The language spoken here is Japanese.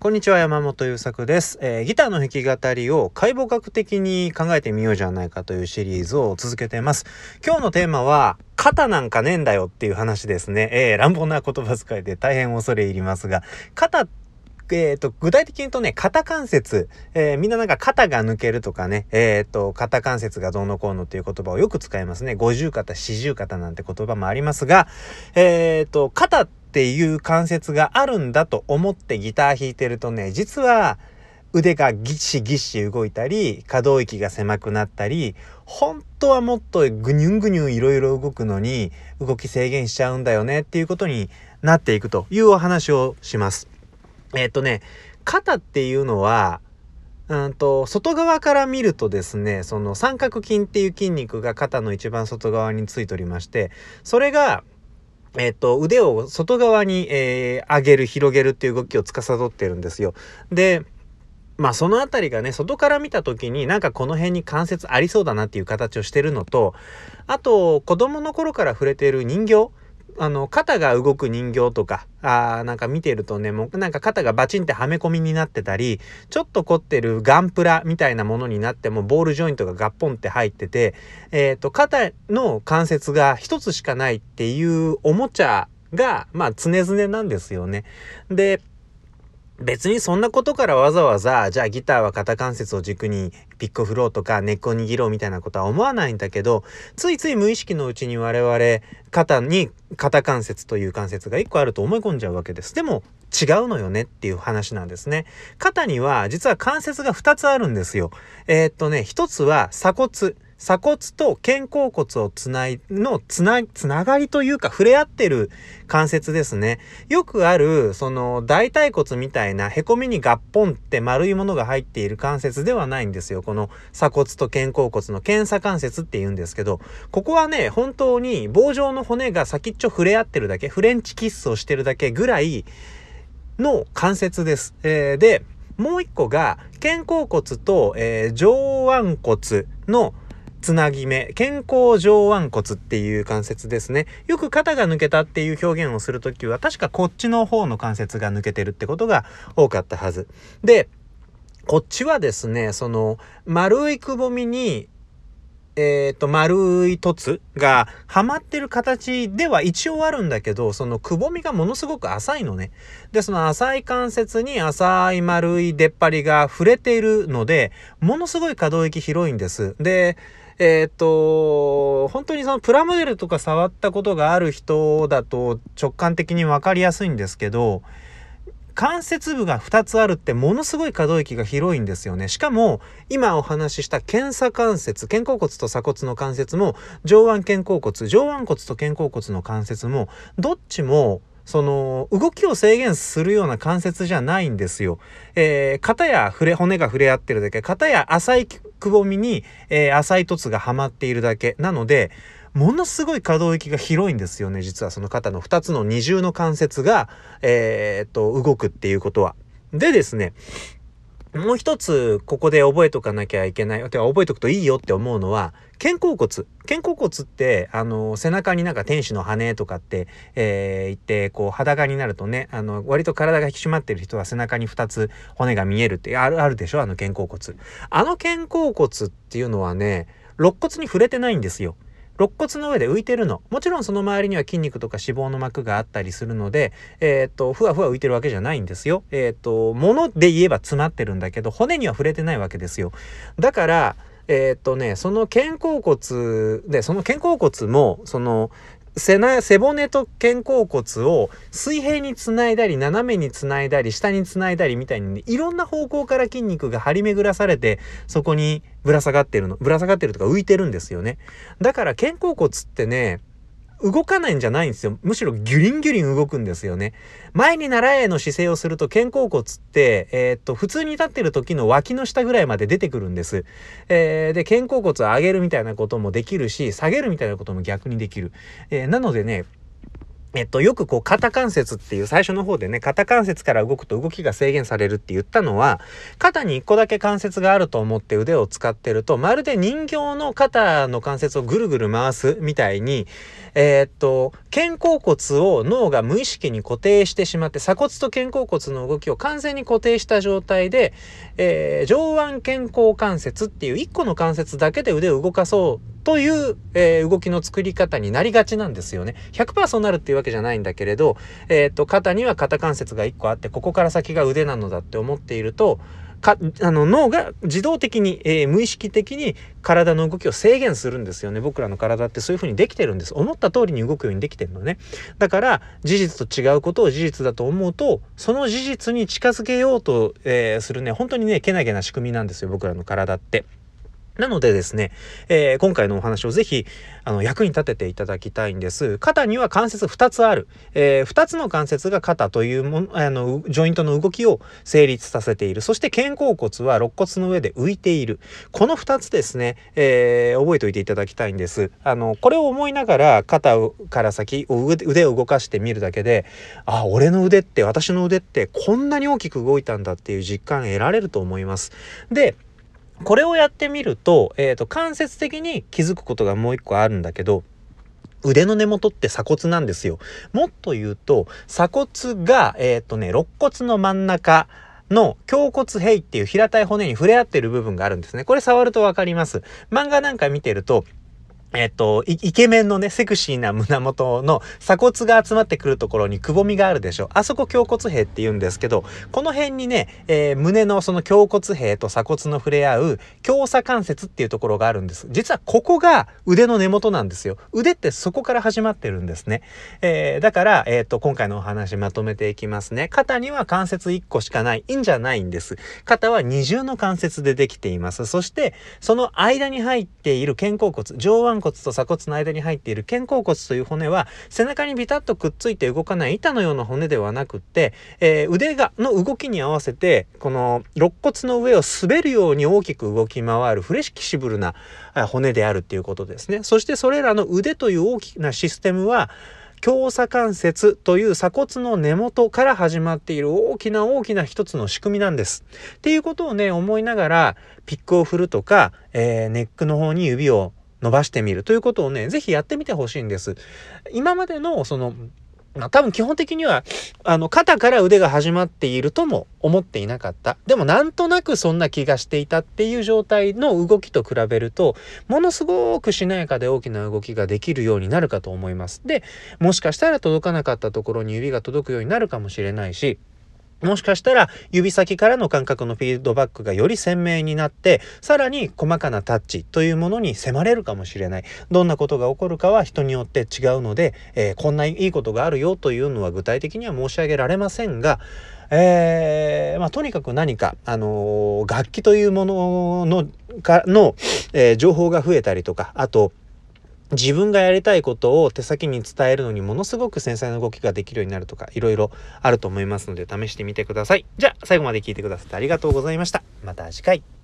こんにちは、山本優作です、えー、ギターの弾き語りを解剖学的に考えてみようじゃないかというシリーズを続けています。今日のテーマは、肩なんかねえんだよっていう話ですね。えー、乱暴な言葉遣いで大変恐れ入りますが、肩ってえっ、ー、と、具体的に言うとね、肩関節、えー、みんななんか肩が抜けるとかね、えっ、ー、と、肩関節がどうのこうのっていう言葉をよく使いますね。五十肩、四十肩なんて言葉もありますが、えっ、と、肩っていう関節があるんだと思ってギター弾いてるとね、実は腕がギシギシ動いたり、可動域が狭くなったり、本当はもっとぐにゅんぐにゅんいろいろ動くのに動き制限しちゃうんだよねっていうことになっていくというお話をします。えっ、とね、肩っていうのは、うんと、外側から見るとですね、その三角筋っていう筋肉が肩の一番外側についておりまして、それがえっ、と、腕を外側に、えー、上げる、広げるっていう動きを司ってるんですよ。で、まあそのあたりがね、外から見た時になんかこの辺に関節ありそうだなっていう形をしてるのと、あと子供の頃から触れてる人形あの、肩が動く人形とか、あなんか見てるとね、もうなんか肩がバチンってはめ込みになってたり、ちょっと凝ってるガンプラみたいなものになっても、ボールジョイントがガッポンって入ってて、えっ、ー、と、肩の関節が一つしかないっていうおもちゃが、まあ、常々なんですよね。で、別にそんなことからわざわざ、じゃあギターは肩関節を軸にピックフローとか根っこ握ろうみたいなことは思わないんだけど、ついつい無意識のうちに我々肩に肩関節という関節が1個あると思い込んじゃうわけです。でも違うのよねっていう話なんですね。肩には実は関節が2つあるんですよ。えー、っとね、1つは鎖骨。鎖骨と肩甲骨をつないのつな、つながりというか触れ合ってる関節ですね。よくある、その大腿骨みたいな凹みにガッポンって丸いものが入っている関節ではないんですよ。この鎖骨と肩甲骨の検査関節って言うんですけど、ここはね、本当に棒状の骨が先っちょ触れ合ってるだけ、フレンチキッスをしてるだけぐらいの関節です。えー、で、もう一個が肩甲骨と、えー、上腕骨のつなぎ目、健康上腕骨っていう関節ですね。よく肩が抜けたっていう表現をするときは、確かこっちの方の関節が抜けてるってことが多かったはず。で、こっちはですね、その、丸いくぼみに、えっ、ー、と、丸い凸がはまってる形では一応あるんだけど、そのくぼみがものすごく浅いのね。で、その浅い関節に浅い丸い出っ張りが触れているので、ものすごい可動域広いんです。で、えっ、と、本当にそのプラモデルとか触ったことがある人だと直感的に分かりやすいんですけど、関節部が2つあるってものすごい可動域が広いんですよね。しかも、今お話しした検査関節、肩甲骨と鎖骨の関節も、上腕肩甲骨、上腕骨と肩甲骨の関節も、どっちもその、動きを制限するような関節じゃないんですよ。えー、肩や触れ、骨が触れ合ってるだけ、肩や浅いくぼみに、えー、浅い凸がはまっているだけ。なので、ものすごい可動域が広いんですよね。実はその肩の2つの二重の関節が、えー、っと、動くっていうことは。でですね、もう一つ、ここで覚えとかなきゃいけない。てか、覚えとくといいよって思うのは、肩甲骨。肩甲骨って、あの、背中になんか天使の羽とかって、えー、言って、こう、裸になるとね、あの、割と体が引き締まってる人は背中に2つ骨が見えるって、ある、あるでしょ？あの肩甲骨。あの肩甲骨っていうのはね、肋骨に触れてないんですよ。肋骨の上で浮いてるの。もちろんその周りには筋肉とか脂肪の膜があったりするので、えっ、と、ふわふわ浮いてるわけじゃないんですよ。えっ、と、物で言えば詰まってるんだけど、骨には触れてないわけですよ。だから、えっ、とね、その肩甲骨で、その肩甲骨も、その、背背骨と肩甲骨を水平につないだり斜めにつないだり下につないだりみたいに、ね、いろんな方向から筋肉が張り巡らされてそこにぶら下がってるのぶら下がってるとか浮いてるんですよね。だから肩甲骨ってね動かないんじゃないんですよ。むしろギュリンギュリン動くんですよね。前に習えの姿勢をすると肩甲骨って、えー、っと、普通に立ってる時の脇の下ぐらいまで出てくるんです。えー、で、肩甲骨を上げるみたいなこともできるし、下げるみたいなことも逆にできる。えー、なのでね、えっと、よくこう、肩関節っていう最初の方でね、肩関節から動くと動きが制限されるって言ったのは、肩に一個だけ関節があると思って腕を使ってると、まるで人形の肩の関節をぐるぐる回すみたいに、えー、っと、肩甲骨を脳が無意識に固定してしまって、鎖骨と肩甲骨の動きを完全に固定した状態で、えー、上腕肩甲関節っていう一個の関節だけで腕を動かそうという、えー、動きの作り方になりがちなんですよね。100%そうなるっていうわけじゃないんだけれど、えっ、と、肩には肩関節が1個あって、ここから先が腕なのだって思っていると、かあの脳が自動的に、えー、無意識的に体の動きを制限するんですよね。僕らの体ってそういう風にできてるんです。思った通りに動くようにできてるのね。だから事実と違うことを事実だと思うとその事実に近づけようと、えー、するね。本当にねけなげな仕組みなんですよ僕らの体って。なのでですね、えー、今回のお話をぜひ、あの、役に立てていただきたいんです。肩には関節2つある。えー、2つの関節が肩というもあの、ジョイントの動きを成立させている。そして肩甲骨は肋骨の上で浮いている。この2つですね、えー、覚えておいていただきたいんです。あの、これを思いながら肩から先、腕を動かしてみるだけで、あ、俺の腕って、私の腕ってこんなに大きく動いたんだっていう実感得られると思います。で、これをやってみると、えっ、ー、と、間接的に気づくことがもう一個あるんだけど、腕の根元って鎖骨なんですよ。もっと言うと、鎖骨が、えっ、ー、とね、肋骨の真ん中、の胸骨壁っていう平たい骨に触れ合ってる部分があるんですね。これ触るとわかります。漫画なんか見てると、えっと、イケメンのね、セクシーな胸元の鎖骨が集まってくるところにくぼみがあるでしょ。あそこ胸骨兵って言うんですけど、この辺にね、えー、胸のその胸骨兵と鎖骨の触れ合う胸鎖関節っていうところがあるんです。実はここが腕の根元なんですよ。腕ってそこから始まってるんですね。えー、だから、えっ、と、今回のお話まとめていきますね。肩には関節1個しかない。いいんじゃないんです。肩は二重の関節でできています。そして、その間に入っている肩甲骨、上腕骨と鎖骨の間に入っている肩甲骨という骨は背中にビタッとくっついて動かない板のような骨ではなくって、えー、腕がの動きに合わせてこの肋骨の上を滑るように大きく動き回るフレシキシブルな骨であるっていうことですね。そしてそれらの腕という大きなシステムは強鎖関節という鎖骨の根元から始まっている大きな大きな一つの仕組みなんです。っていうことをね思いながらピックを振るとか、えー、ネックの方に指を伸ばしてみるということをね、ぜひやってみてほしいんです。今までのそのまあ、多分基本的にはあの肩から腕が始まっているとも思っていなかったでもなんとなくそんな気がしていたっていう状態の動きと比べるとものすごくしなやかで大きな動きができるようになるかと思いますでもしかしたら届かなかったところに指が届くようになるかもしれないしもしかしたら指先からの感覚のフィードバックがより鮮明になってさらに細かなタッチというものに迫れるかもしれない。どんなことが起こるかは人によって違うので、えー、こんないいことがあるよというのは具体的には申し上げられませんがえー、まあ、とにかく何か、あのー、楽器というもののかの、えー、情報が増えたりとかあと自分がやりたいことを手先に伝えるのにものすごく繊細な動きができるようになるとかいろいろあると思いますので試してみてください。じゃあ最後まで聞いてくださってありがとうございました。また次回。